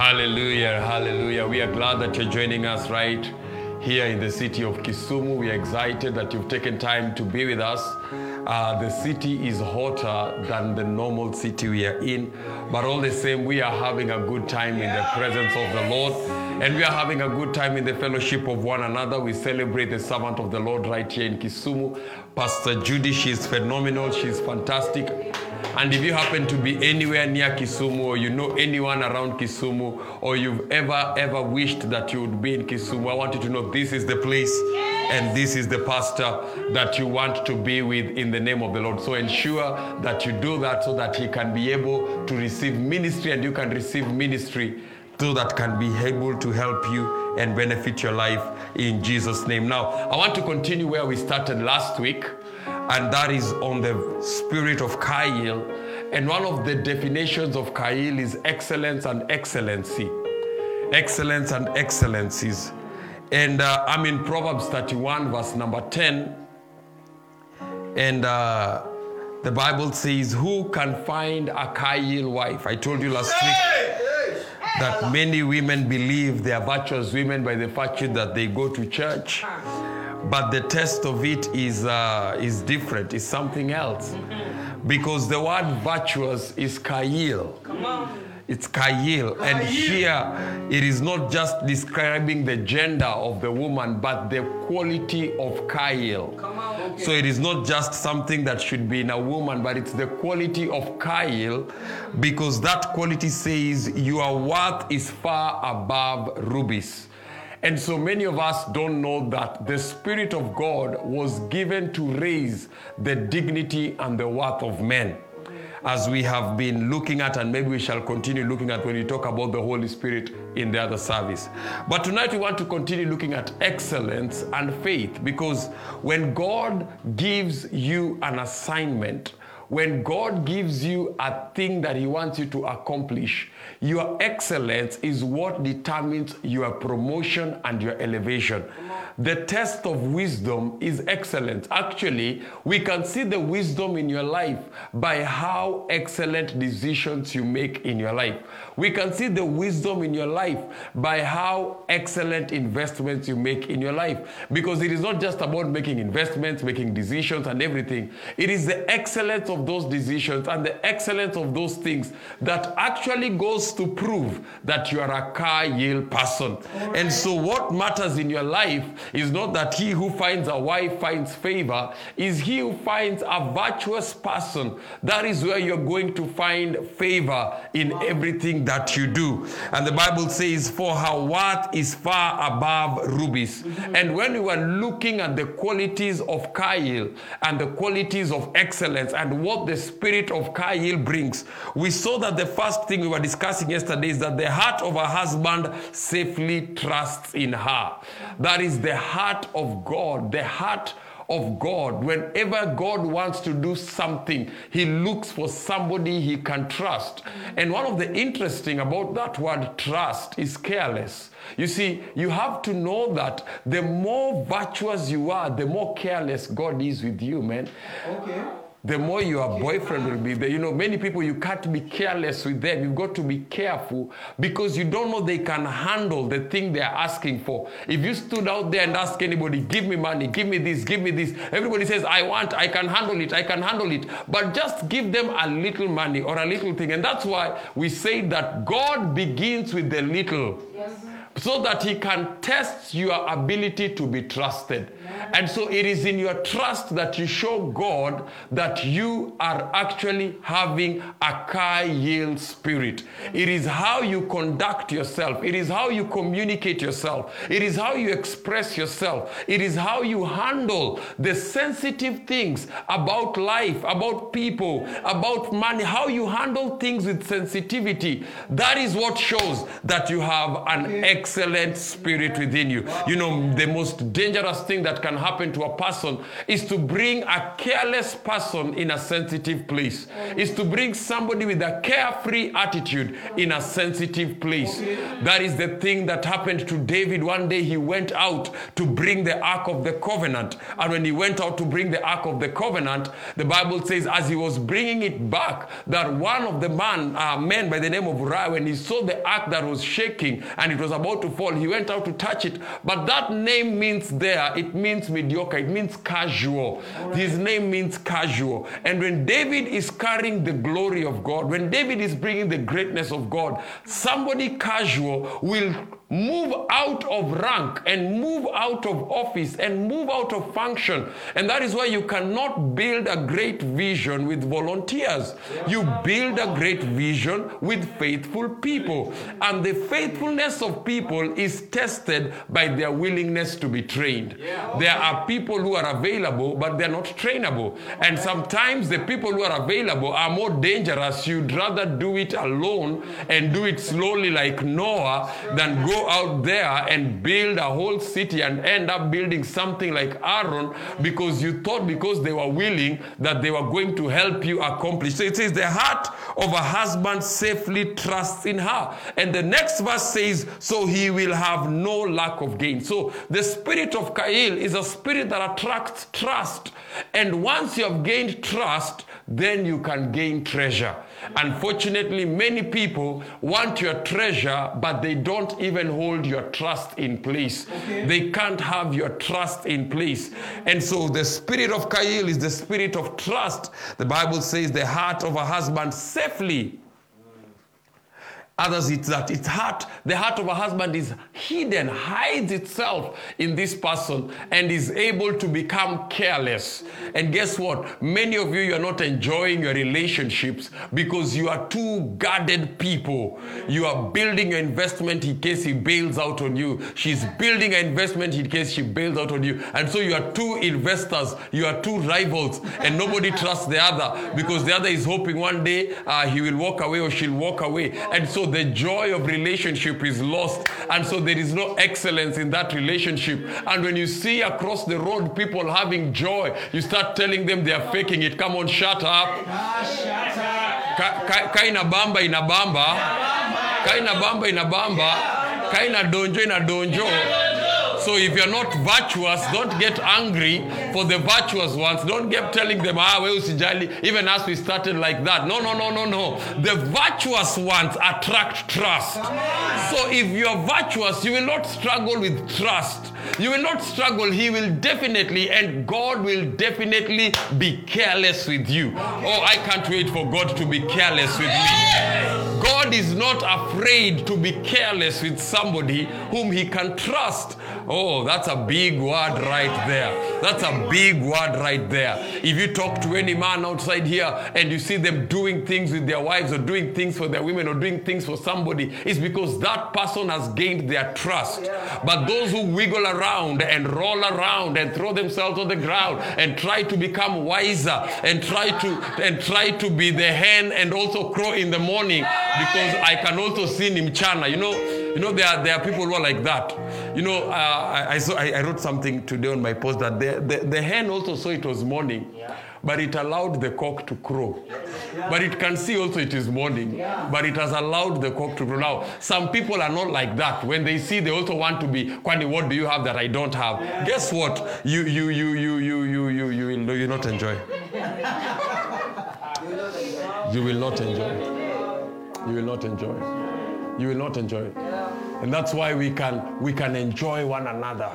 Hallelujah, hallelujah. We are glad that you're joining us right here in the city of Kisumu. We are excited that you've taken time to be with us. Uh, the city is hotter than the normal city we are in, but all the same, we are having a good time in the presence of the Lord, and we are having a good time in the fellowship of one another. We celebrate the servant of the Lord right here in Kisumu, Pastor Judy. She's phenomenal, she's fantastic. And if you happen to be anywhere near Kisumu, or you know anyone around Kisumu, or you've ever, ever wished that you would be in Kisumu, I want you to know this is the place and this is the pastor that you want to be with in the name of the Lord. So ensure that you do that so that he can be able to receive ministry and you can receive ministry so that can be able to help you and benefit your life in Jesus' name. Now, I want to continue where we started last week, and that is on the spirit of chayil. And one of the definitions of chayil is excellence and excellency. Excellence and excellencies. And uh, I'm in Proverbs 31, verse number 10. And uh, the Bible says, Who can find a chayil wife? I told you last week that many women believe they are virtuous women by the fact that they go to church. But the test of it is, uh, is different, it's something else. Because the word virtuous is chayil. It's chayil. And here it is not just describing the gender of the woman, but the quality of chayil. So it is not just something that should be in a woman, but it's the quality of chayil because that quality says your worth is far above rubies. And so many of us don't know that the Spirit of God was given to raise the dignity and the worth of men as we have been looking at, and maybe we shall continue looking at when we talk about the Holy Spirit in the other service. But tonight we want to continue looking at excellence and faith because when God gives you an assignment, when God gives you a thing that He wants you to accomplish, your excellence is what determines your promotion and your elevation. The test of wisdom is excellence. Actually, we can see the wisdom in your life by how excellent decisions you make in your life. We can see the wisdom in your life by how excellent investments you make in your life. Because it is not just about making investments, making decisions, and everything. It is the excellence of those decisions and the excellence of those things that actually goes to prove that you are a chayil person. And so, what matters in your life is not that he who finds a wife finds favor, is he who finds a virtuous person. That is where you're going to find favor in everything that you do. And the Bible says, For her worth is far above rubies. Mm-hmm. And when we were looking at the qualities of chayil and the qualities of excellence and what the spirit of chayil brings, we saw that the first thing we were discussing yesterday is that the heart of a husband safely trusts in her. That is the heart of God, the heart of God. Whenever God wants to do something, He looks for somebody He can trust. And one of the interesting about that word trust is careless. You see, you have to know that the more virtuous you are, the more careless God is with you, man. Okay. The more your boyfriend will be there. You know, many people, you can't be careless with them. You've got to be careful because you don't know they can handle the thing they're asking for. If you stood out there and asked anybody, give me money, give me this, give me this, everybody says, I want, I can handle it, I can handle it. But just give them a little money or a little thing. And that's why we say that God begins with the little so that he can test your ability to be trusted. And so it is in your trust that you show God that you are actually having a chayil spirit. It is how you conduct yourself, it is how you communicate yourself, it is how you express yourself, it is how you handle the sensitive things about life, about people, about money, how you handle things with sensitivity. That is what shows that you have an excellent spirit within you. You know, the most dangerous thing that can happen to a person is to bring a careless person in a sensitive place, is to bring somebody with a carefree attitude in a sensitive place. That is the thing that happened to David. One day he went out to bring the Ark of the Covenant. And when he went out to bring the Ark of the Covenant, the Bible says, as he was bringing it back, that one of the man, uh, men by the name of Uriah, when he saw the ark that was shaking and it was about to fall, he went out to touch it. But that name means there, it means mediocre, it means casual. Right. His name means casual. And when David is carrying the glory of God, when David is bringing the greatness of God, somebody casual will move out of rank and move out of office and move out of function. And that is why you cannot build a great vision with volunteers. You build a great vision with faithful people. And the faithfulness of people is tested by their willingness to be trained. There are people who are available, but they're not trainable. And sometimes the people who are available are more dangerous. You'd rather do it alone and do it slowly like Noah than go out there and build a whole city and end up building something like Aaron because you thought because they were willing that they were going to help you accomplish. So it says, the heart of a husband safely trusts in her. And the next verse says, so he will have no lack of gain. So the spirit of chayil is a spirit that attracts trust. And once you have gained trust, then you can gain treasure. Unfortunately, many people want your treasure, but they don't even hold your trust in place. Okay. They can't have your trust in place. And so the spirit of chayil is the spirit of trust. The Bible says the heart of a husband safely Others, it's that its heart, the heart of a husband is hidden, hides itself in this person and is able to become careless. And guess what? Many of you, you're not enjoying your relationships because you are two guarded people. You are building your investment in case he bails out on you. She's building an investment in case she bails out on you. And so you are two investors, you are two rivals, and nobody trusts the other because the other is hoping one day uh, he will walk away or she'll walk away. And so the joy of relationship is lost. And so there is no excellence in that relationship. And when you see across the road people having joy, you start telling them they are faking it. Come on, shut up. Kaina bamba inabamba. Kaina bamba inabamba. Kaina donjo inadonjo. So if you're not virtuous, don't get angry for the virtuous ones. Don't keep telling them, ah, well, usijali. Even as we started like that. No, no, no, no, no. The virtuous ones attract trust. So if you're virtuous, you will not struggle with trust. You will not struggle. He will definitely, and God will definitely be careless with you. Oh, I can't wait for God to be careless with me. God is not afraid to be careless with somebody whom he can trust. Oh, that's a big word right there. That's a big word right there. If you talk to any man outside here and you see them doing things with their wives or doing things for their women or doing things for somebody, it's because that person has gained their trust. But those who wiggle around and roll around and throw themselves on the ground and try to become wiser and try to and try to be the hen and also crow in the morning because I can also see Nimchana. You know, you know, there are, there are people who are like that. You know, uh, I, I, saw, I, I, wrote something today on my post that the, the, the hen also saw it was morning. Yeah. But it allowed the cock to crow. Yeah. But it can see also it is morning. Yeah. But it has allowed the cock to crow. Now, some people are not like that. When they see, they also want to be, Kwani, what do you have that I don't have? Guess what? You, you, you, you, you, you, you, you will you not enjoy. you will not enjoy. You will not enjoy you will not enjoy. And that's why we can we can enjoy one another.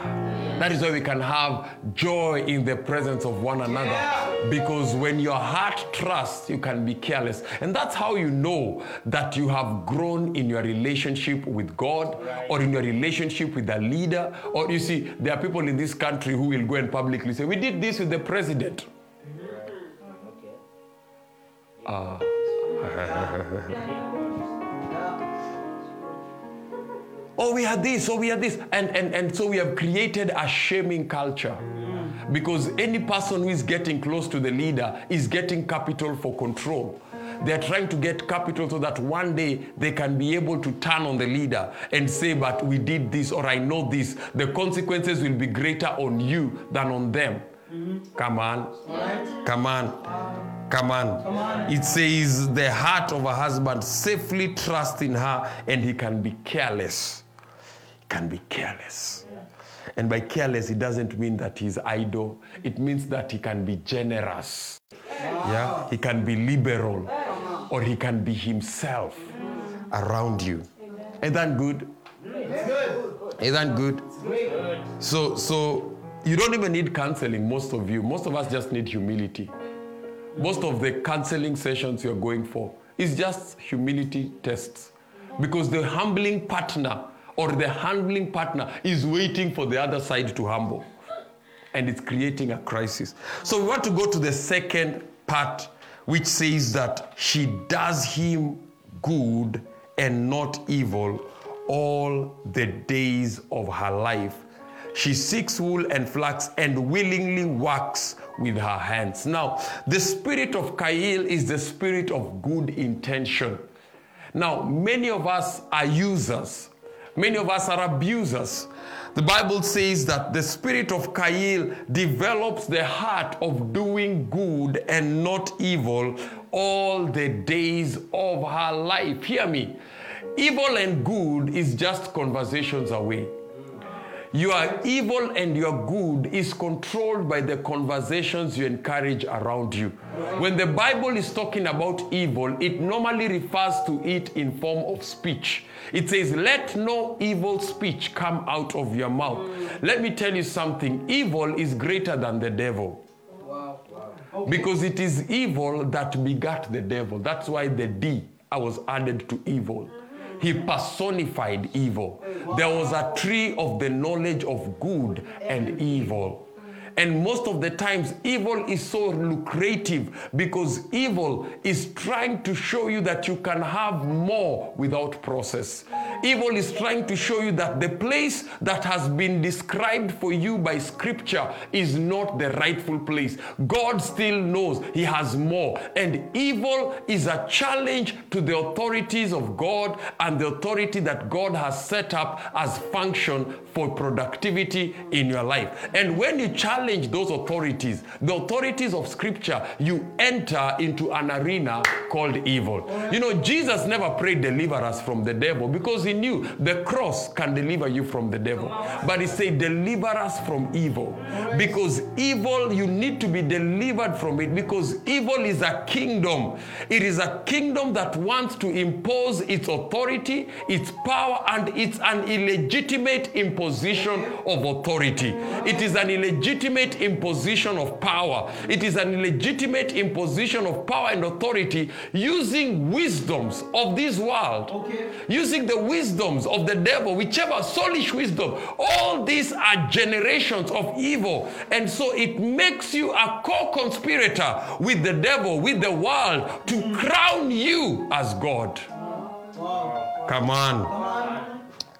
That is why we can have joy in the presence of one another. Yeah. Because when your heart trusts, you can be careless. And that's how you know that you have grown in your relationship with God right. or in your relationship with a leader. Or you see, there are people in this country who will go and publicly say, We did this with the president. Uh, oh, we had this, oh, we had this. And, and, and so we have created a shaming culture. Because any person who is getting close to the leader is getting capital for control. they're trying to get capital so that one day they can be able to turn on the leader and say, But we did this or I know this. The consequences will be greater on you than on them. Mm-hmm. Come on. Right. Come on. Come on. Come on. It says the heart of a husband safely trusts in her and he can be careless. Can be careless. And by careless, it doesn't mean that he's idle. It means that he can be generous. Yeah, he can be liberal, or he can be himself around you. Isn't that good? Isn't that good? So, so you don't even need counseling. Most of you, most of us just need humility. Most of the counseling sessions you're going for is just humility tests, because the humbling partner or the handling partner is waiting for the other side to humble. And it's creating a crisis. So we want to go to the second part, which says that she does him good and not evil all the days of her life. She seeks wool and flax and willingly works with her hands. Now, the spirit of chayil is the spirit of good intention. Now, many of us are users Many of us are abusers. The Bible says that the spirit of chayil develops the heart of doing good and not evil all the days of her life. Hear me. Evil and good is just conversations away. Your evil and your good is controlled by the conversations you encourage around you. When the Bible is talking about evil, it normally refers to it in form of speech. It says, Let no evil speech come out of your mouth. Let me tell you something evil is greater than the devil. Because it is evil that begat the devil. That's why the D was added to evil. He personified evil. There was a tree of the knowledge of good and evil. And most of the times, evil is so lucrative because evil is trying to show you that you can have more without process. Evil is trying to show you that the place that has been described for you by scripture is not the rightful place. God still knows He has more. And evil is a challenge to the authorities of God and the authority that God has set up as function for productivity in your life. And when you challenge those authorities, the authorities of scripture, you enter into an arena called evil. You know, Jesus never prayed deliver us from the devil because he knew the cross can deliver you from the devil. But he said, deliver us from evil. Because evil, you need to be delivered from it because evil is a kingdom. It is a kingdom that wants to impose its authority, its power, and it's an illegitimate imposition of authority. It is an illegitimate imposition of power. It is an illegitimate imposition of power and authority using wisdoms of this world, okay. using the wisdoms of the devil, whichever soulish wisdom. All these are generations of evil. And so it makes you a co conspirator with the devil, with the world, to mm. crown you as God. Wow. Come on. Come on.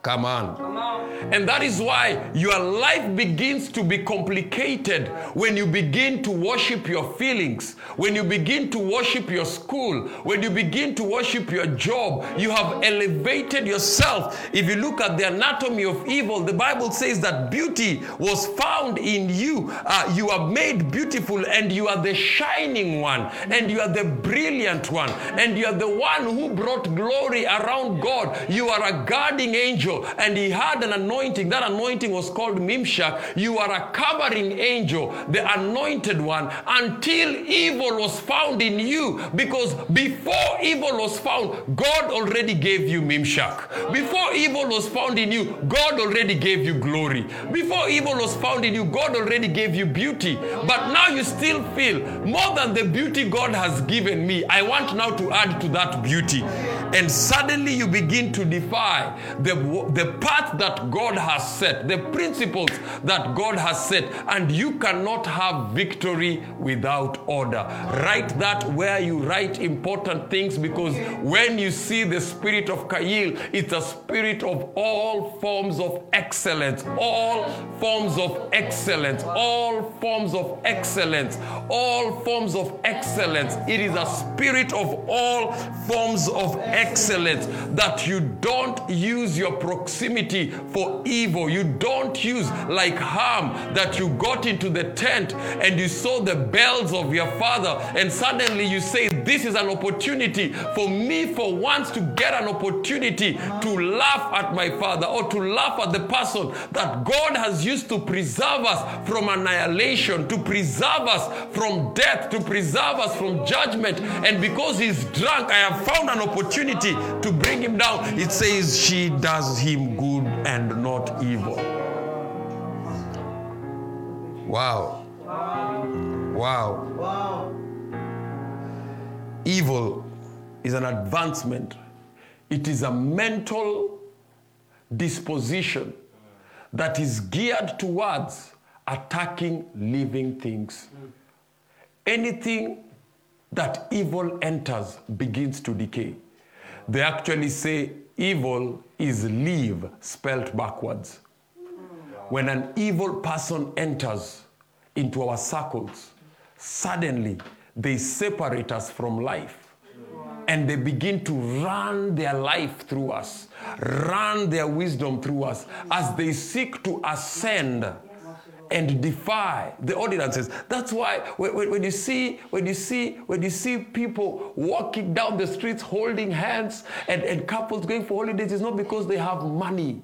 Come on. Come on. And that is why your life begins to be complicated when you begin to worship your feelings, when you begin to worship your school, when you begin to worship your job. You have elevated yourself. If you look at the anatomy of evil, the Bible says that beauty was found in you. Uh, you are made beautiful and you are the shining one and you are the brilliant one and you are the one who brought glory around God. You are a guarding angel and he had an anointing anointing. That anointing was called Mimshak. You are a covering angel, the anointed one, until evil was found in you. Because before evil was found, God already gave you Mimshak. Before evil was found in you, God already gave you glory. Before evil was found in you, God already gave you beauty. But now you still feel more than the beauty God has given me. I want now to add to that beauty. And suddenly you begin to defy the, the path that God has set, the principles that God has set, and you cannot have victory without order. Write that where you write important things because when you see the spirit of chayil, it's a spirit of all forms of excellence, all forms of excellence, all forms of excellence, all forms of excellence. It is a spirit of all forms of excellence that you don't use your proximity for evil. You don't use like Ham that you got into the tent and you saw the bells of your father and suddenly you say, This is an opportunity for me for once to get an opportunity to laugh at my father or to laugh at the person that God has used to preserve us from annihilation, to preserve us from death, to preserve us from judgment. And because he's drunk, I have found an opportunity to bring him down. It says, She does him good and not evil. Wow. Wow. Wow. Evil is an advancement, it is a mental disposition that is geared towards attacking living things. Anything that evil enters begins to decay. They actually say evil is leave spelt backwards. When an evil person enters into our circles, suddenly they separate us from life and they begin to run their life through us, run their wisdom through us as they seek to ascend and defy the ordinances. That's why when, when, you see when you see when you see people walking down the streets holding hands and, and couples going for holidays, it's not because they have money.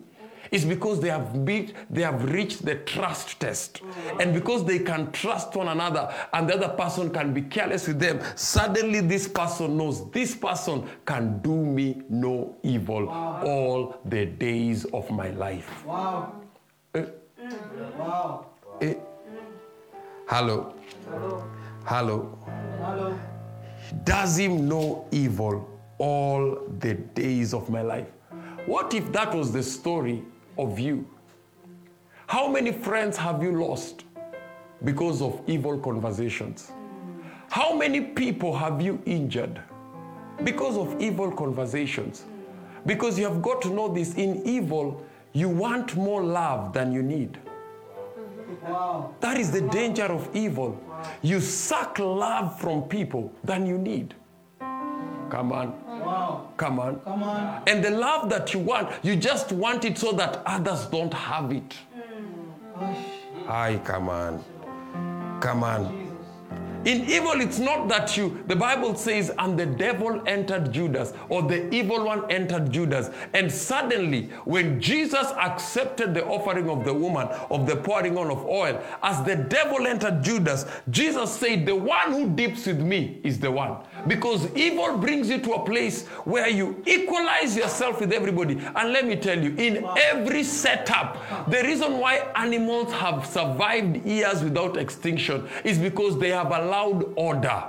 It's because they have beat, they have reached the trust test. And because they can trust one another and the other person can be careless with them, suddenly this person knows this person can do me no evil wow. all the days of my life. Wow. Eh? Wow. Eh? Hello. Hello. Hello. Hello. Does him know evil all the days of my life. What if that was the story of you. How many friends have you lost because of evil conversations? How many people have you injured because of evil conversations? Because you have got to know this in evil, you want more love than you need. Wow. That is the danger of evil. You suck love from people than you need. Come on. Wow. Come on. Come on. And the love that you want, you just want it so that others don't have it. Mm. Hi, come on. Come on. In evil, it's not that you, the Bible says, and the devil entered Judas, or the evil one entered Judas. And suddenly, when Jesus accepted the offering of the woman, of the pouring on of oil, as the devil entered Judas, Jesus said, The one who dips with me is the one. Because evil brings you to a place where you equalize yourself with everybody. And let me tell you, in every setup, the reason why animals have survived years without extinction is because they have allowed order.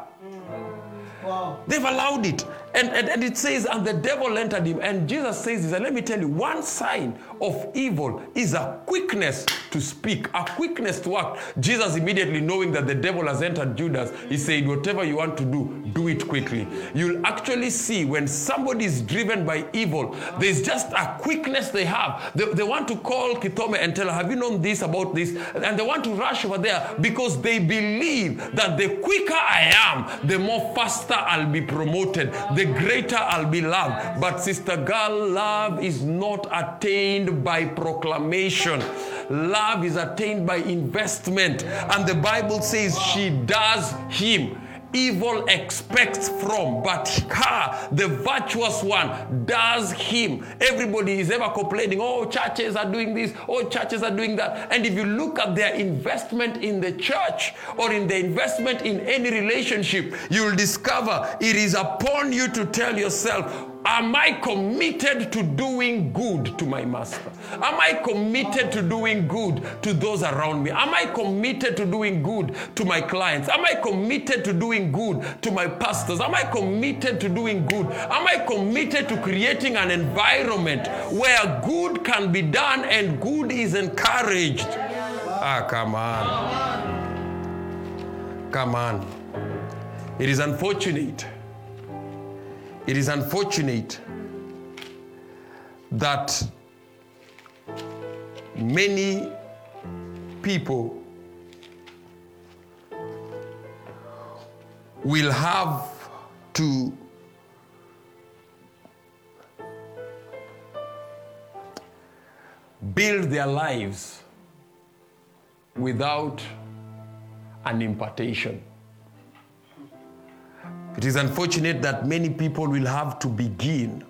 Wow. They've allowed it. And, and, and, it says, and the devil entered him. And Jesus says this, and let me tell you, one sign of evil is a quickness to speak, a quickness to act. Jesus immediately knowing that the devil has entered Judas, he said, whatever you want to do, do it quickly. You'll actually see when somebody is driven by evil, there's just a quickness they have. They, they want to call Kitome and tell her, have you known this about this? And they want to rush over there because they believe that the quicker I am, the more faster I'll be promoted. The the greater I'll be loved. But, Sister Girl, love is not attained by proclamation. Love is attained by investment. And the Bible says she does him evil expects from, but her, the virtuous one, does him. Everybody is ever complaining, oh, churches are doing this, oh, churches are doing that. And if you look at their investment in the church or in the investment in any relationship, you'll discover it is upon you to tell yourself, Am I committed to doing good to my master? Am I committed to doing good to those around me? Am I committed to doing good to my clients? Am I committed to doing good to my pastors? Am I committed to doing good? Am I committed to creating an environment where good can be done and good is encouraged? Ah, come on. Come on. It is unfortunate it is unfortunate that many people will have to build their lives without an impartation. It is unfortunate that many people will have to begin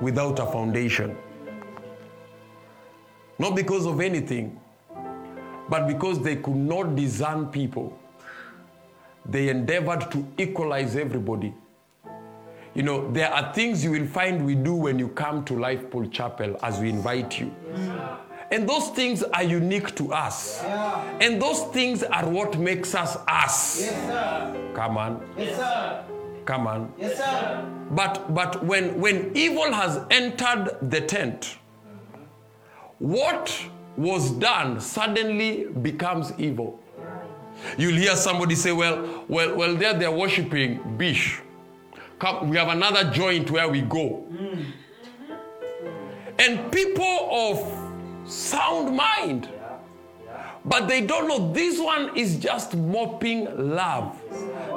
without a foundation. Not because of anything, but because they could not discern people. They endeavored to equalize everybody. You know, there are things you will find we do when you come to Life Pool Chapel as we invite you. And those things are unique to us. Yeah. And those things are what makes us us. Yes, Come on. Yes, sir. Come on. Yes, sir. But but when when evil has entered the tent, what was done suddenly becomes evil. You'll hear somebody say, Well, well, well, there they're worshiping Bish. Come, we have another joint where we go. Mm. And people of sound mind. But they don't know this one is just mopping love.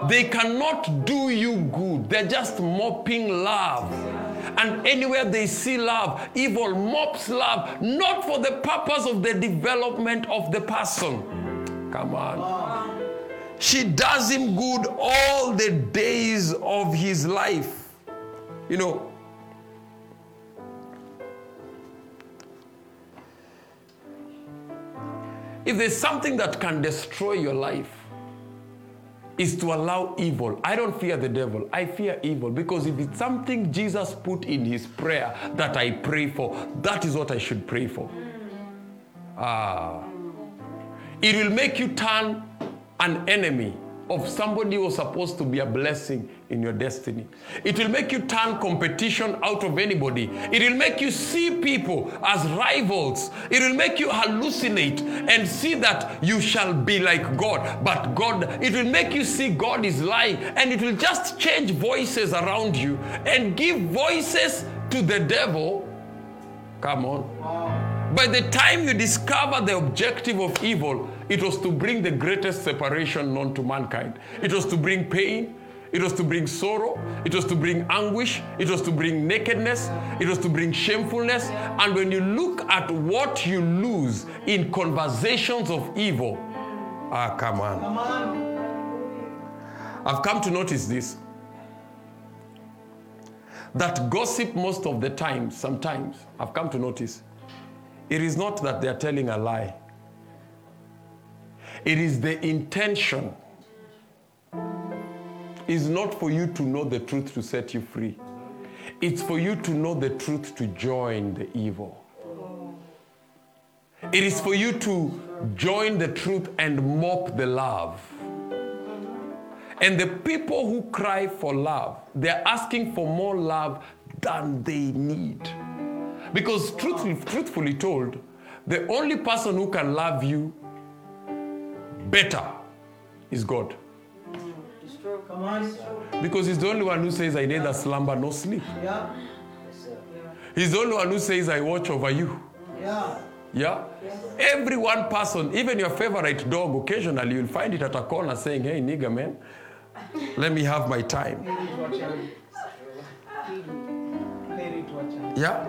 They cannot do you good, they're just mopping love. And anywhere they see love, evil mops love, not for the purpose of the development of the person. Come on. She does him good all the days of his life. You know, If there's something that can destroy your life, is to allow evil. I don't fear the devil. I fear evil because if it's something Jesus put in his prayer that I pray for, that is what I should pray for. Ah. It will make you turn an enemy of somebody who was supposed to be a blessing in your destiny. It will make you turn competition out of anybody. It will make you see people as rivals. It will make you hallucinate and see that you shall be like God. But God, it will make you see God is lying and it will just change voices around you and give voices to the devil. Come on. Wow. By the time you discover the objective of evil, it was to bring the greatest separation known to mankind. It was to bring pain. It was to bring sorrow. It was to bring anguish. It was to bring nakedness. It was to bring shamefulness. And when you look at what you lose in conversations of evil, ah, come on. Come on. I've come to notice this that gossip most of the time, sometimes, I've come to notice, it is not that they're telling a lie. It is the intention. Is not for you to know the truth to set you free. It's for you to know the truth to join the evil. It is for you to join the truth and mop the love. And the people who cry for love, they're asking for more love than they need. Because truthfully, truthfully told, the only person who can love you better is God. Because he's the only one who says, I neither slumber nor sleep. Yeah. He's the only one who says, I watch over you. Yeah. Yeah? Every one person, even your favorite dog, occasionally you'll find it at a corner saying, Hey, nigga, man, let me have my time. Yeah?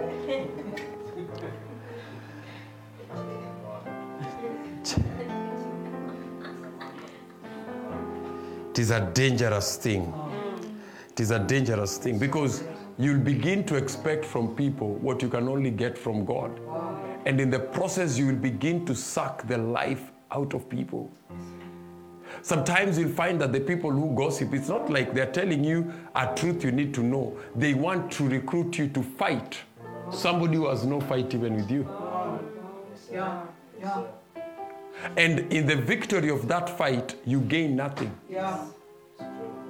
It is a dangerous thing. It is a dangerous thing because you'll begin to expect from people what you can only get from God. And in the process, you will begin to suck the life out of people. sometimes you'll find that the people who gossip, it's not like they're telling you a truth you need to know. They want to recruit you to fight somebody who has no fight even with you. Yeah. Yeah. And in the victory of that fight, you gain nothing. Yeah.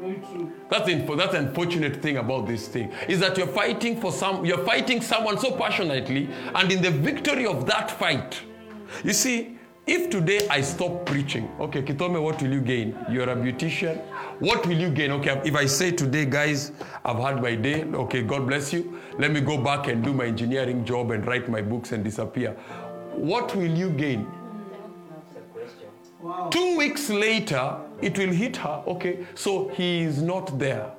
Very true. That's the that's the unfortunate thing about this thing is that you're fighting for some you're fighting someone so passionately, and in the victory of that fight, you see, if today I stop preaching, okay, Kitome, what will you gain? You're a beautician. What will you gain? Okay, if I say today, guys, I've had my day, okay, God bless you. Let me go back and do my engineering job and write my books and disappear. What will you gain? Wow. Two weeks later, it will hit her. Okay, so he is not there.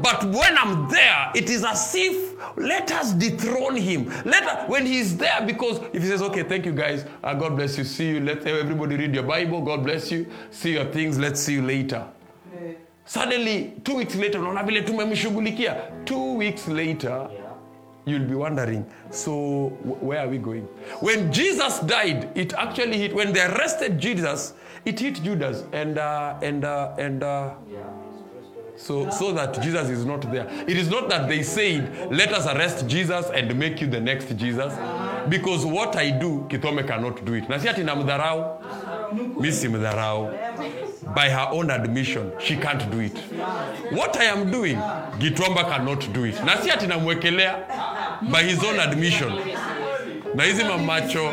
But when I'm there, it is as if let us dethrone him. Let us, when he's there, because if he says, "Okay, thank you guys, uh, God bless you, see you. Let everybody read your Bible. God bless you. See your things. Let's see you later." Yeah. Suddenly, two weeks later, unaona vile tumemshughulikia. Two weeks later, you'll be wondering, so wh- where are we going? When Jesus died, it actually hit. When they arrested Jesus, it hit Judas, and uh, and uh, and. Uh, so, so that Jesus is not there. It is not that they said, let us arrest Jesus and make you the next Jesus. Because what I do, Kitome cannot do it. Na si ati mi simdharau. By her own admission, she can't do it. What I am doing, gitwamba cannot do it. Na si ati namwekelea, by his own admission. Na hizi mamacho,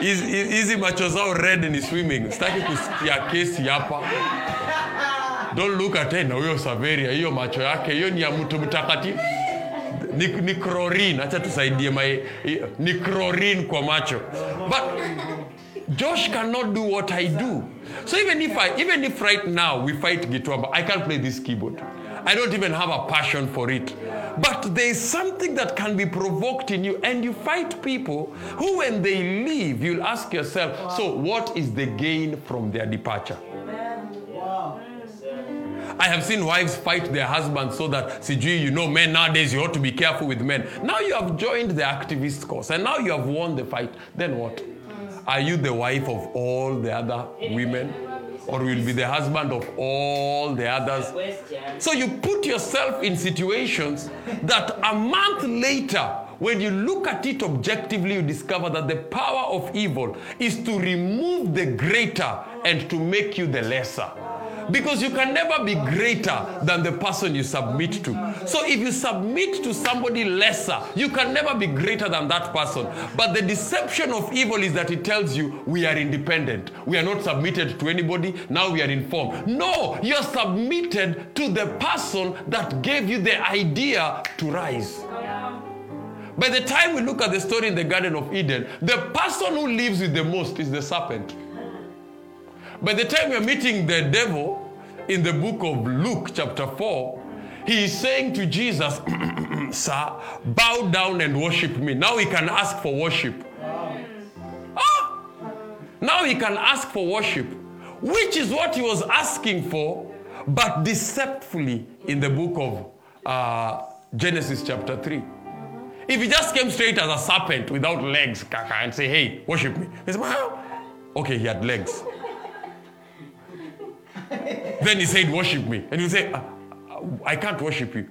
hizi macho zao red ni swimming. Sitaki kusikia kesi hapa. Don't look at hey, huyo Saveria, hiyo macho yake hiyo ni ya mtu mtakatifu. Ni, ni chlorine, hacha tusaidie ni chlorine kwa macho. But Josh cannot do what I do. So even if I, even if right now we fight Gitwamba, I can't play this keyboard. I don't even have a passion for it. But there is something that can be provoked in you, and you fight people who, when they leave, you'll ask yourself, so what is the gain from their departure? Wow. I have seen wives fight their husbands so that, CG, you know, men nowadays, you ought to be careful with men. Now you have joined the activist cause and now you have won the fight. Then what? Are you the wife of all the other women? Or will be the husband of all the others? So you put yourself in situations that a month later, when you look at it objectively, you discover that the power of evil is to remove the greater and to make you the lesser. Because you can never be greater than the person you submit to. So if you submit to somebody lesser, you can never be greater than that person. But the deception of evil is that it tells you we are independent. We are not submitted to anybody. Now we are informed. No, you're submitted to the person that gave you the idea to rise. By the time we look at the story in the Garden of Eden, the person who lives with the most is the serpent. By the time we're meeting the devil in the book of Luke, chapter 4, he is saying to Jesus, Sir, bow down and worship me. Now he can ask for worship. Ah! Now he can ask for worship, which is what he was asking for, but deceptively in the book of uh, Genesis, chapter 3. If he just came straight as a serpent without legs and say, Hey, worship me, he said, well, Okay, he had legs. then he said, Worship me. And you say, "Uh, uh, I can't worship you.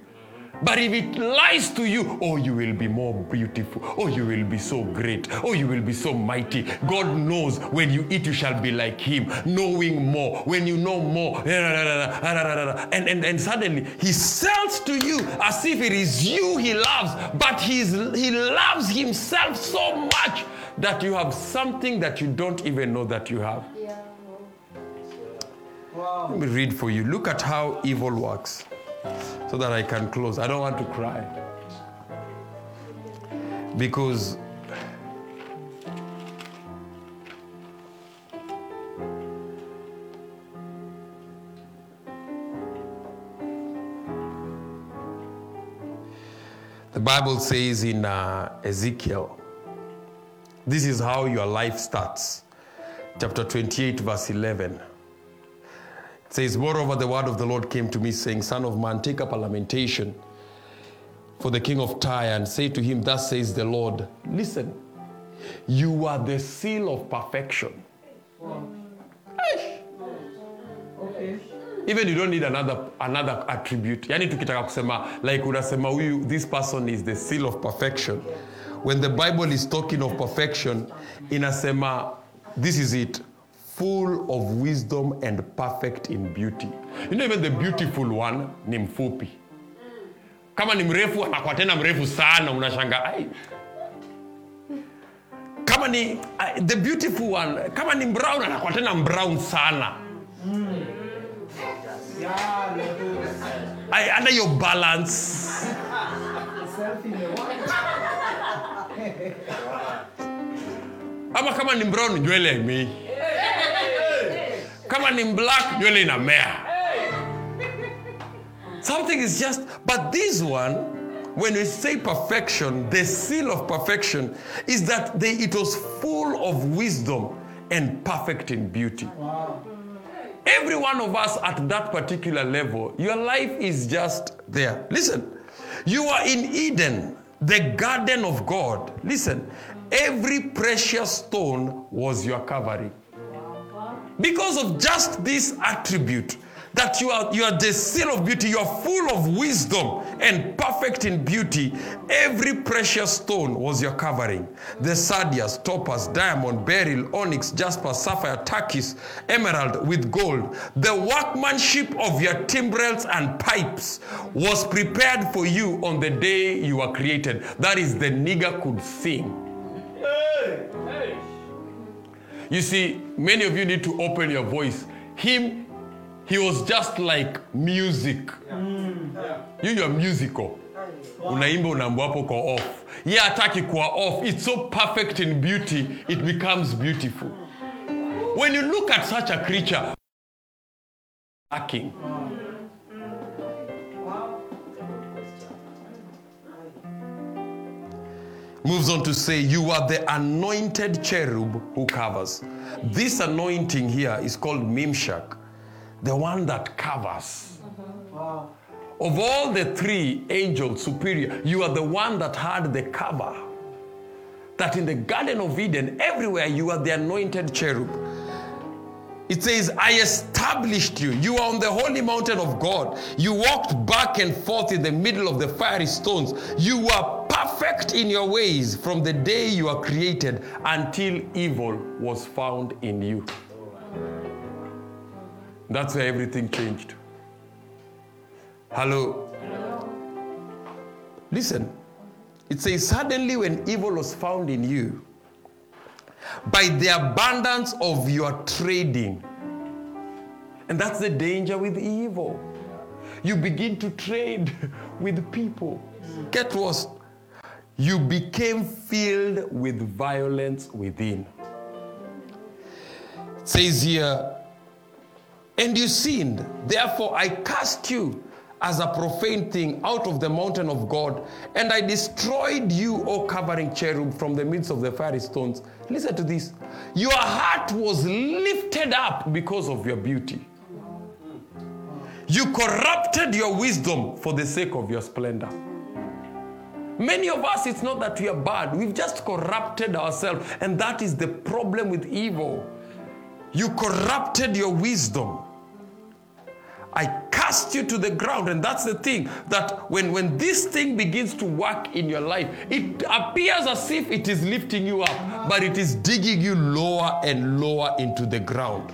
But if it lies to you, oh, you will be more beautiful. Oh, you will be so great. Oh, you will be so mighty. God knows when you eat, you shall be like Him, knowing more. When you know more, and, and, and suddenly He sells to you as if it is you He loves, but he's, He loves Himself so much that you have something that you don't even know that you have. Wow. Let me read for you. Look at how evil works so that I can close. I don't want to cry. Because the Bible says in uh, Ezekiel, this is how your life starts. Chapter 28, verse 11 says, Moreover, the word of the Lord came to me, saying, Son of man, take up a lamentation for the king of Tyre and say to him, Thus says the Lord, Listen, you are the seal of perfection. Even you don't need another another attribute. Yani tukitaka kusema like unasema huyu this person is the seal of perfection. When the bible is talking of perfection inasema this is it full of wisdom and perfect in beauty. You know even the beautiful one ni mfupi. Kama ni mrefu anakuwa tena mrefu sana unashanga ai. Kama ni uh, the beautiful one kama ni brown anakuwa tena brown sana. Yeah. I, under your balance. Ama kama ni brown nywele imei kama ni black nywele inamea something is just but this one when we say perfection the seal of perfection is that they, it was full of wisdom and perfect in beauty Wow. Every one of us at that particular level, your life is just there. Listen, you are in Eden, the garden of God. Listen, every precious stone was your covering. Because of just this attribute, that you are, you are the seal of beauty, you are full of wisdom and perfect in beauty. Every precious stone was your covering. The sardius, topaz, diamond, beryl, onyx, jasper, sapphire, turquoise, emerald with gold. The workmanship of your timbrels and pipes was prepared for you on the day you were created. That is, the nigger could sing. You see, many of you need to open your voice. Him, he was just like music. You, you're musical. Unaimba unaambua hapo kwa off. Ye hataki kuwa off. It's so perfect in beauty, it becomes beautiful. When you look at such a creature, lacking. Moves on to say, You are the anointed cherub who covers. This anointing here is called Mimshak, the one that covers. Wow. Of all the three angels superior, you are the one that had the cover. That in the Garden of Eden, everywhere you are the anointed cherub. It says, I established you. You are on the holy mountain of God. You walked back and forth in the middle of the fiery stones. You were perfect in your ways from the day you were created until evil was found in you. That's where everything changed. Hello. Listen, it says, Suddenly, when evil was found in you, by the abundance of your trading. And that's the danger with evil. You begin to trade with people. Get worse. You became filled with violence within. It says here, and you sinned. Therefore, I cast you as a profane thing out of the mountain of God, and I destroyed you, O covering cherub, from the midst of the fiery stones. Listen to this. Your heart was lifted up because of your beauty. You corrupted your wisdom for the sake of your splendor. Many of us, it's not that we are bad, we've just corrupted ourselves, and that is the problem with evil. You corrupted your wisdom. I cast you to the ground. And that's the thing that when, when this thing begins to work in your life, it appears as if it is lifting you up, but it is digging you lower and lower into the ground.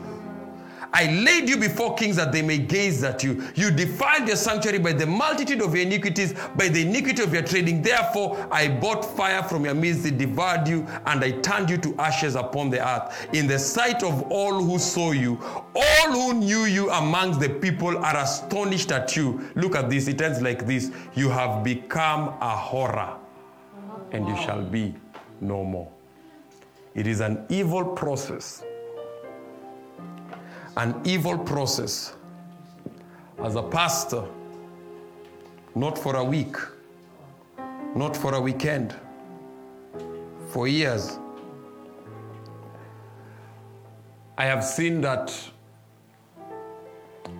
I laid you before kings that they may gaze at you. You defiled your sanctuary by the multitude of your iniquities, by the iniquity of your trading. Therefore, I brought fire from your midst, it devoured you, and I turned you to ashes upon the earth. In the sight of all who saw you, all who knew you amongst the people are astonished at you. Look at this, it ends like this You have become a horror, and you shall be no more. It is an evil process an evil process as a pastor, not for a week, not for a weekend, for years. I have seen that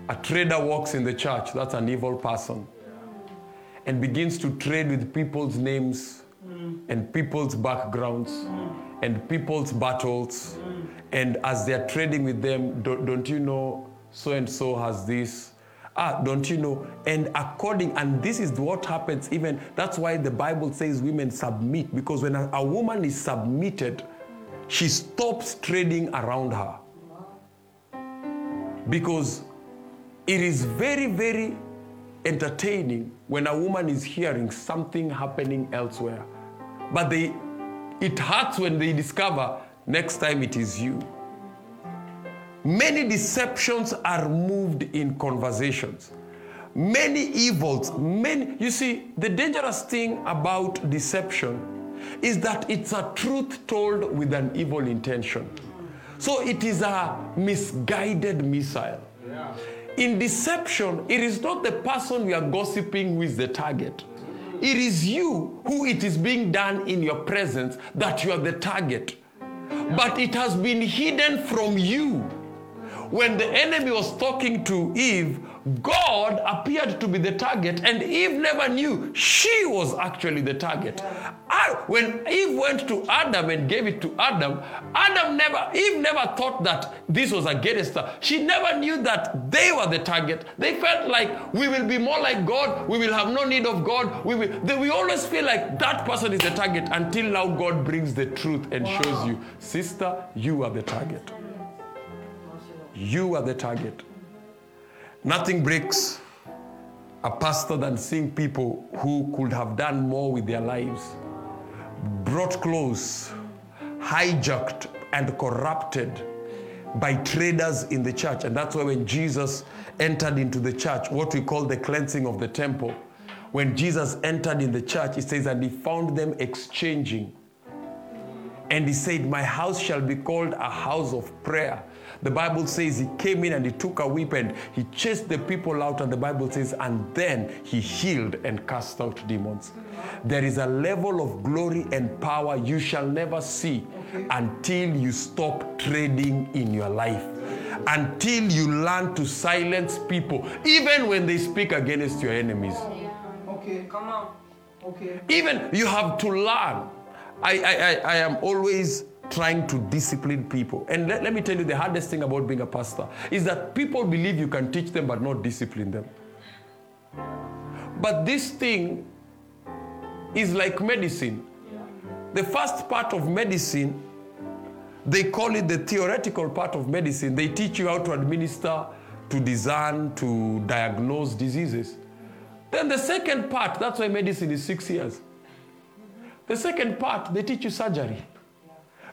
a trader walks in the church, that's an evil person, and begins to trade with people's names and people's backgrounds and people's battles. And as they're trading with them, don't, don't you know so and so has this? Ah, don't you know? And according, and this is what happens even, that's why the Bible says women submit, because when a, a woman is submitted, she stops trading around her. Because it is very, very entertaining when a woman is hearing something happening elsewhere. But they, it hurts when they discover next time it is you. Many deceptions are moved in conversations. Many evils, many, you see, the dangerous thing about deception is that it's a truth told with an evil intention. So it is a misguided missile. In deception, it is not the person we are gossiping is the target. It is you who it is being done in your presence that you are the target. But it has been hidden from you. When the enemy was talking to Eve, God appeared to be the target, and Eve never knew she was actually the target. When Eve went to Adam and gave it to Adam, Adam never, Eve never thought that this was against her. She never knew that they were the target. They felt like we will be more like God, we will have no need of God. We will. They, we always feel like that person is the target until now God brings the truth and shows you, sister, you are the target. You are the target. Nothing breaks a pastor than seeing people who could have done more with their lives, brought close, hijacked, and corrupted by traders in the church. And that's why when Jesus entered into the church, what we call the cleansing of the temple, when Jesus entered in the church, he says, and he found them exchanging. And he said, My house shall be called a house of prayer. The Bible says he came in and he took a whip and he chased the people out, and the Bible says, and then he healed and cast out demons. There is a level of glory and power you shall never see until you stop trading in your life. Until you learn to silence people, even when they speak against your enemies. Okay. Come on. Okay. Even you have to learn. I, I, I, I am always trying to discipline people. And let, let me tell you the hardest thing about being a pastor is that people believe you can teach them but not discipline them. But this thing is like medicine. The first part of medicine, they call it the theoretical part of medicine. They teach you how to administer, to discern, to diagnose diseases. Then the second part, that's why medicine is six years. The second part, they teach you surgery.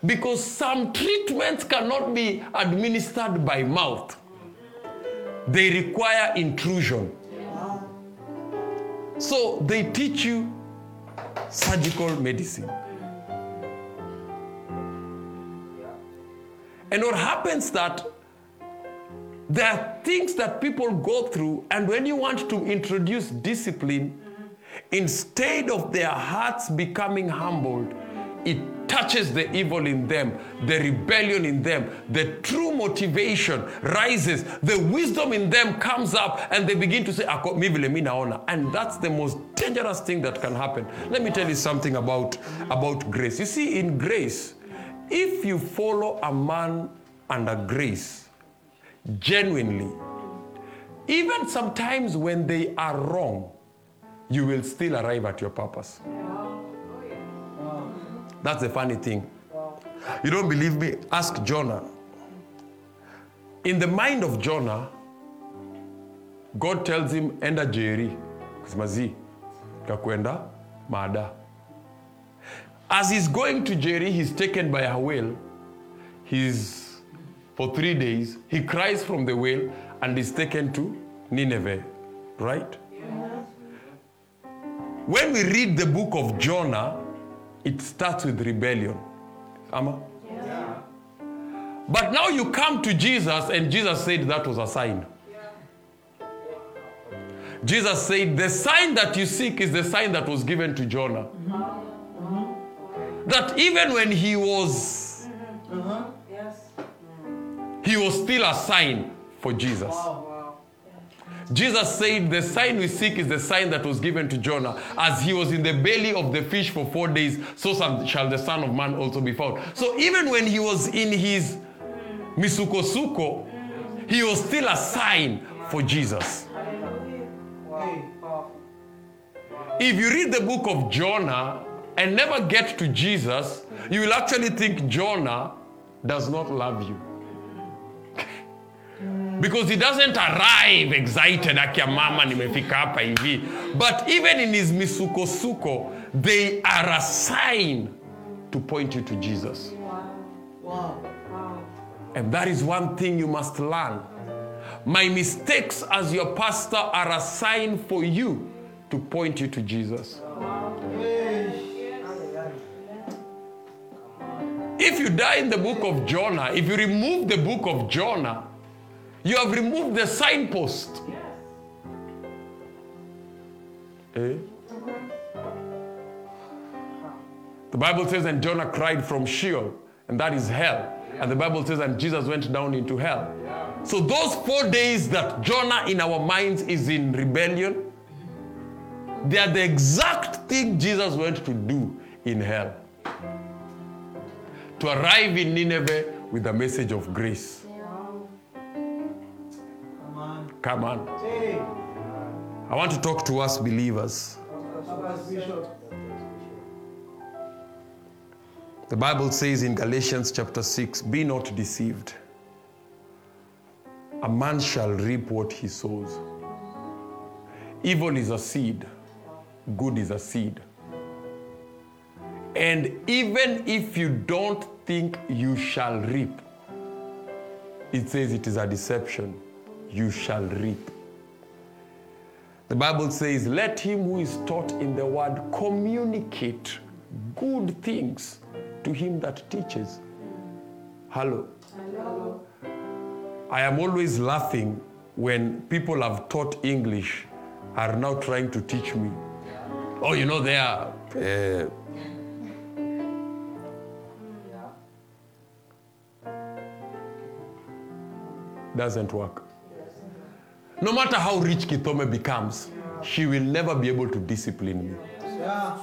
Because some treatments cannot be administered by mouth, they require intrusion. So they teach you surgical medicine. And what happens that there are things that people go through, and when you want to introduce discipline, instead of their hearts becoming humbled, it touches the evil in them, the rebellion in them, the true motivation rises, the wisdom in them comes up, and they begin to say. And that's the most dangerous thing that can happen. Let me tell you something about, about grace. You see, in grace, if you follow a man under grace, genuinely, even sometimes when they are wrong, you will still arrive at your purpose. That's the funny thing. You don't believe me? Ask Jonah. In the mind of Jonah, God tells him, enda Jerry, Kusema zi, kakwenda Mada. As he's going to Jerry, he's taken by a whale. He's, for three days, he cries from the whale and is taken to Nineveh, right? When we read the book of Jonah, it starts with rebellion. Ama? But now you come to Jesus, and Jesus said that was a sign. Jesus said, The sign that you seek is the sign that was given to Jonah. Mm-hmm. That even when he was, mm-hmm. Mm-hmm. Yes. he was still a sign for Jesus. Wow. Jesus said, The sign we seek is the sign that was given to Jonah. As he was in the belly of the fish for four days, so shall the Son of Man also be found. So even when he was in his misukosuko, he was still a sign for Jesus. If you read the book of Jonah and never get to Jesus, you will actually think Jonah does not love you. Because he doesn't arrive excited akia mama nimefika hapa hivi. But even in his misukosuko they are a sign to point you to jesus. Wow. and that is one thing you must learn. My mistakes as your pastor are a sign for you to point you to jesus. If you die in the book of jonah if you remove the book of jonah you have removed the signpost. Yes. Eh? The Bible says, and Jonah cried from Sheol, and that is hell. And the Bible says, and Jesus went down into hell. Yeah. So, those four days that Jonah in our minds is in rebellion, they are the exact thing Jesus went to do in hell. To arrive in Nineveh with a message of grace. Come on. I want to talk to us believers. The Bible says in Galatians chapter 6 Be not deceived. A man shall reap what he sows. Evil is a seed, good is a seed. And even if you don't think you shall reap, it says it is a deception. You shall reap. The Bible says, Let him who is taught in the word communicate good things to him that teaches. Hello. Hello. I am always laughing when people have taught English are now trying to teach me. Oh, you know, they are. Uh, doesn't work. No matter how rich Kitome becomes, she will never be able to discipline me. Yeah.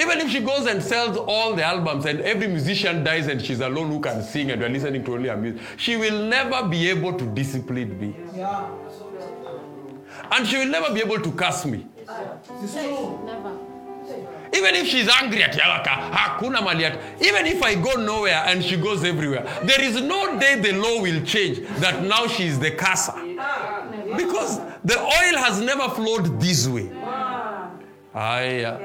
Even if she goes and sells all the albums and every musician dies and she's alone who can sing and we're listening to only her music, she will never be able to discipline me. Yeah. And she will never be able to curse me. It's true. Never. Even if she's angry at Yawaka, hakuna mali even if I go nowhere and she goes everywhere, there is no day the law will change that now she is the curser. Because the oil has never flowed this way. Aya.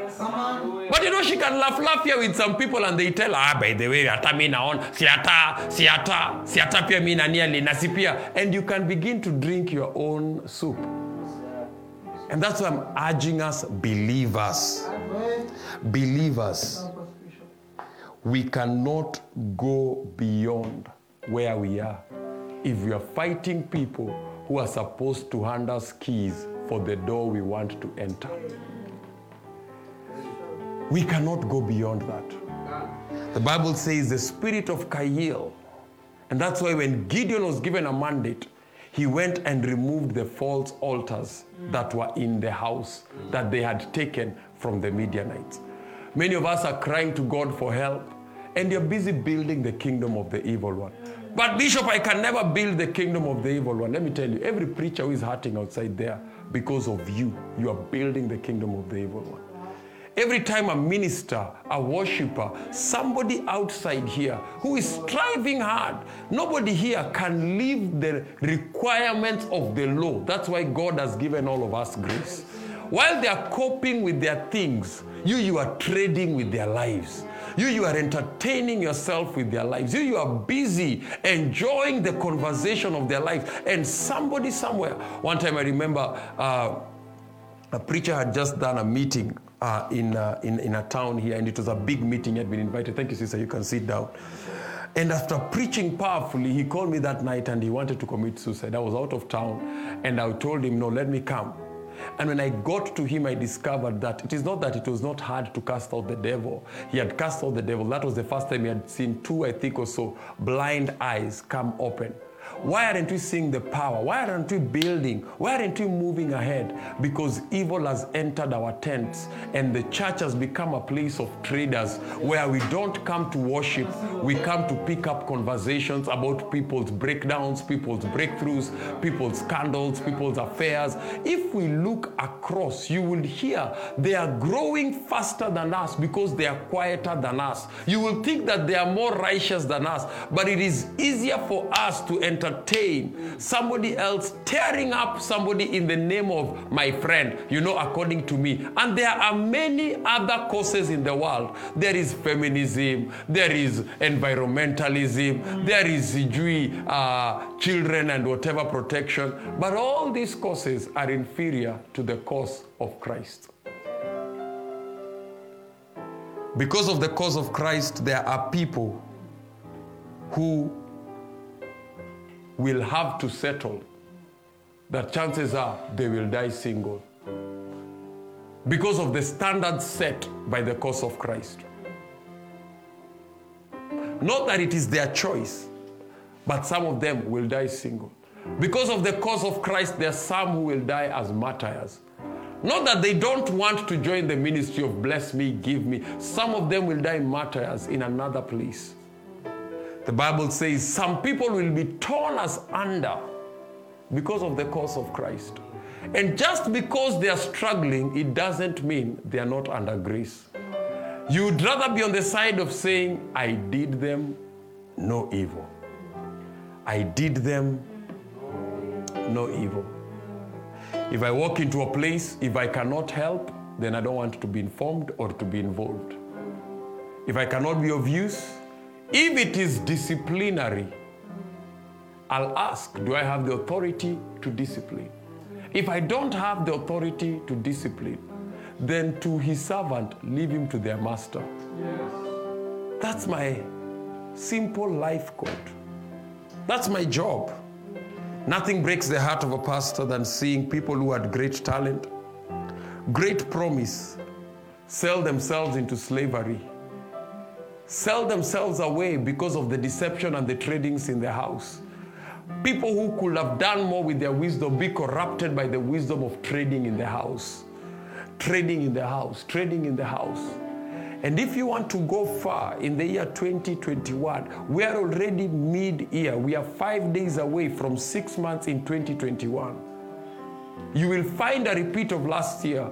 But you know, she can laugh, laugh here with some people and they tell ah, by the way, hata mi naona, si hata, si hata, si hata pia mi. And you can begin to drink your own soup. And that's why I'm urging us, believers, Hey. believers, we cannot go beyond where we are if we are fighting people who are supposed to hand us keys for the door we want to enter. We cannot go beyond that. The Bible says the spirit of chayil, and that's why when Gideon was given a mandate, he went and removed the false altars that were in the house that they had taken from the Midianites. Many of us are crying to God for help, and you're busy building the kingdom of the evil one. But, Bishop, I can never build the kingdom of the evil one. Let me tell you, every preacher who is hurting outside there because of you, you are building the kingdom of the evil one. Every time a minister, a worshiper, somebody outside here who is striving hard, nobody here can live the requirements of the law. That's why God has given all of us grace. While they are coping with their things, you, you are trading with their lives. You, you are entertaining yourself with their lives. You, you are busy enjoying the conversation of their life. And somebody somewhere, one time I remember uh, a preacher had just done a meeting uh, in, uh, in, in a town here, and it was a big meeting. He had been invited. Thank you, sister. You can sit down. And after preaching powerfully, he called me that night and he wanted to commit suicide. I was out of town, and I told him, No, let me come. And when I got to him, I discovered that it is not that it was not hard to cast out the devil. He had cast out the devil. That was the first time he had seen two, I think, or so blind eyes come open. Why aren't we seeing the power? Why aren't we building? Why aren't we moving ahead? Because evil has entered our tents and the church has become a place of traders where we don't come to worship, we come to pick up conversations about people's breakdowns, people's breakthroughs, people's scandals, people's affairs. If we look across, you will hear they are growing faster than us because they are quieter than us. You will think that they are more righteous than us, but it is easier for us to entertain somebody else tearing up somebody in the name of my friend, you know, according to me. And there are many other causes in the world. There is feminism, there is environmentalism, there is uh, children and whatever protection. But all these causes are inferior to the cause of Christ. Because of the cause of Christ, there are people who will have to settle that chances are they will die single because of the standards set by the cause of Christ. Not that it is their choice, but some of them will die single. Because of the cause of Christ, there are some who will die as martyrs. Not that they don't want to join the ministry of bless me, give me. Some of them will die martyrs in another place. The Bible says some people will be torn as under because of the cause of Christ. And just because they are struggling, it doesn't mean they are not under grace. You would rather be on the side of saying, I did them no evil. I did them no evil. If I walk into a place, if I cannot help, then I don't want to be informed or to be involved. If I cannot be of use, if it is disciplinary, I'll ask, do I have the authority to discipline? If I don't have the authority to discipline, then to his servant, leave him to their master. Yes. That's my simple life code. That's my job. Nothing breaks the heart of a pastor than seeing people who had great talent, great promise, sell themselves into slavery, sell themselves away because of the deception and the tradings in the house. People who could have done more with their wisdom be corrupted by the wisdom of trading in the house. Trading in the house, trading in the house. And if you want to go far in the year 2021, we are already mid year. We are five days away from six months in 2021. You will find a repeat of last year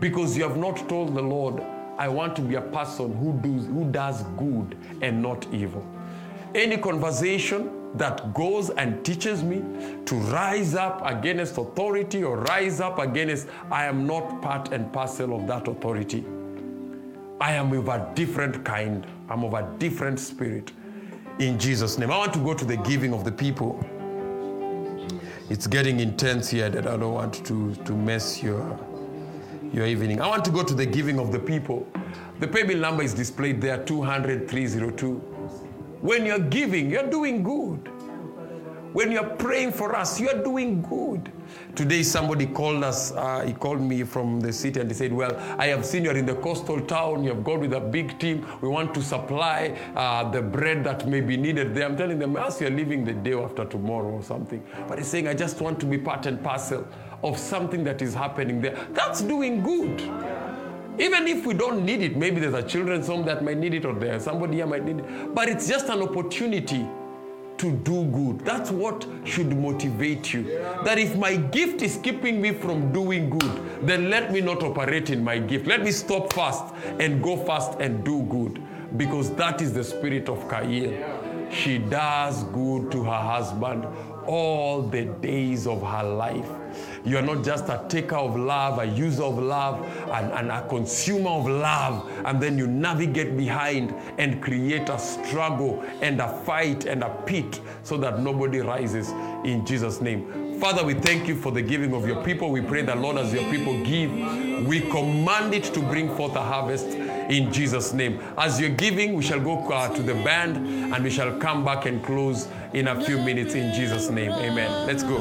because you have not told the Lord, I want to be a person who does, who does good and not evil. Any conversation that goes and teaches me to rise up against authority or rise up against, I am not part and parcel of that authority. I am of a different kind. I'm of a different spirit. In Jesus' name. I want to go to the giving of the people. It's getting intense here that I don't want to, to mess your, your evening. I want to go to the giving of the people. The paybill number is displayed there 200 302. When you're giving, you're doing good. When you're praying for us, you're doing good. Today, somebody called us, uh, he called me from the city and he said, Well, I have seen you're in the coastal town, you have gone with a big team. We want to supply uh, the bread that may be needed there. I'm telling them, as you're leaving the day after tomorrow or something. But he's saying, I just want to be part and parcel of something that is happening there. That's doing good. Even if we don't need it, maybe there's a children's home that might need it or there somebody here might need it. But it's just an opportunity to do good. That's what should motivate you. That if my gift is keeping me from doing good, then let me not operate in my gift. Let me stop fast and go fast and do good. Because that is the spirit of chayil. She does good to her husband all the days of her life. You are not just a taker of love, a user of love, and, and, a consumer of love, and then you navigate behind and create a struggle and a fight and a pit so that nobody rises in Jesus' name. Father, we thank you for the giving of your people. We pray that, Lord, as your people give, we command it to bring forth a harvest in Jesus' name. As you're giving, we shall go uh, to the band and we shall come back and close in a few minutes in Jesus' name. Amen. Let's go.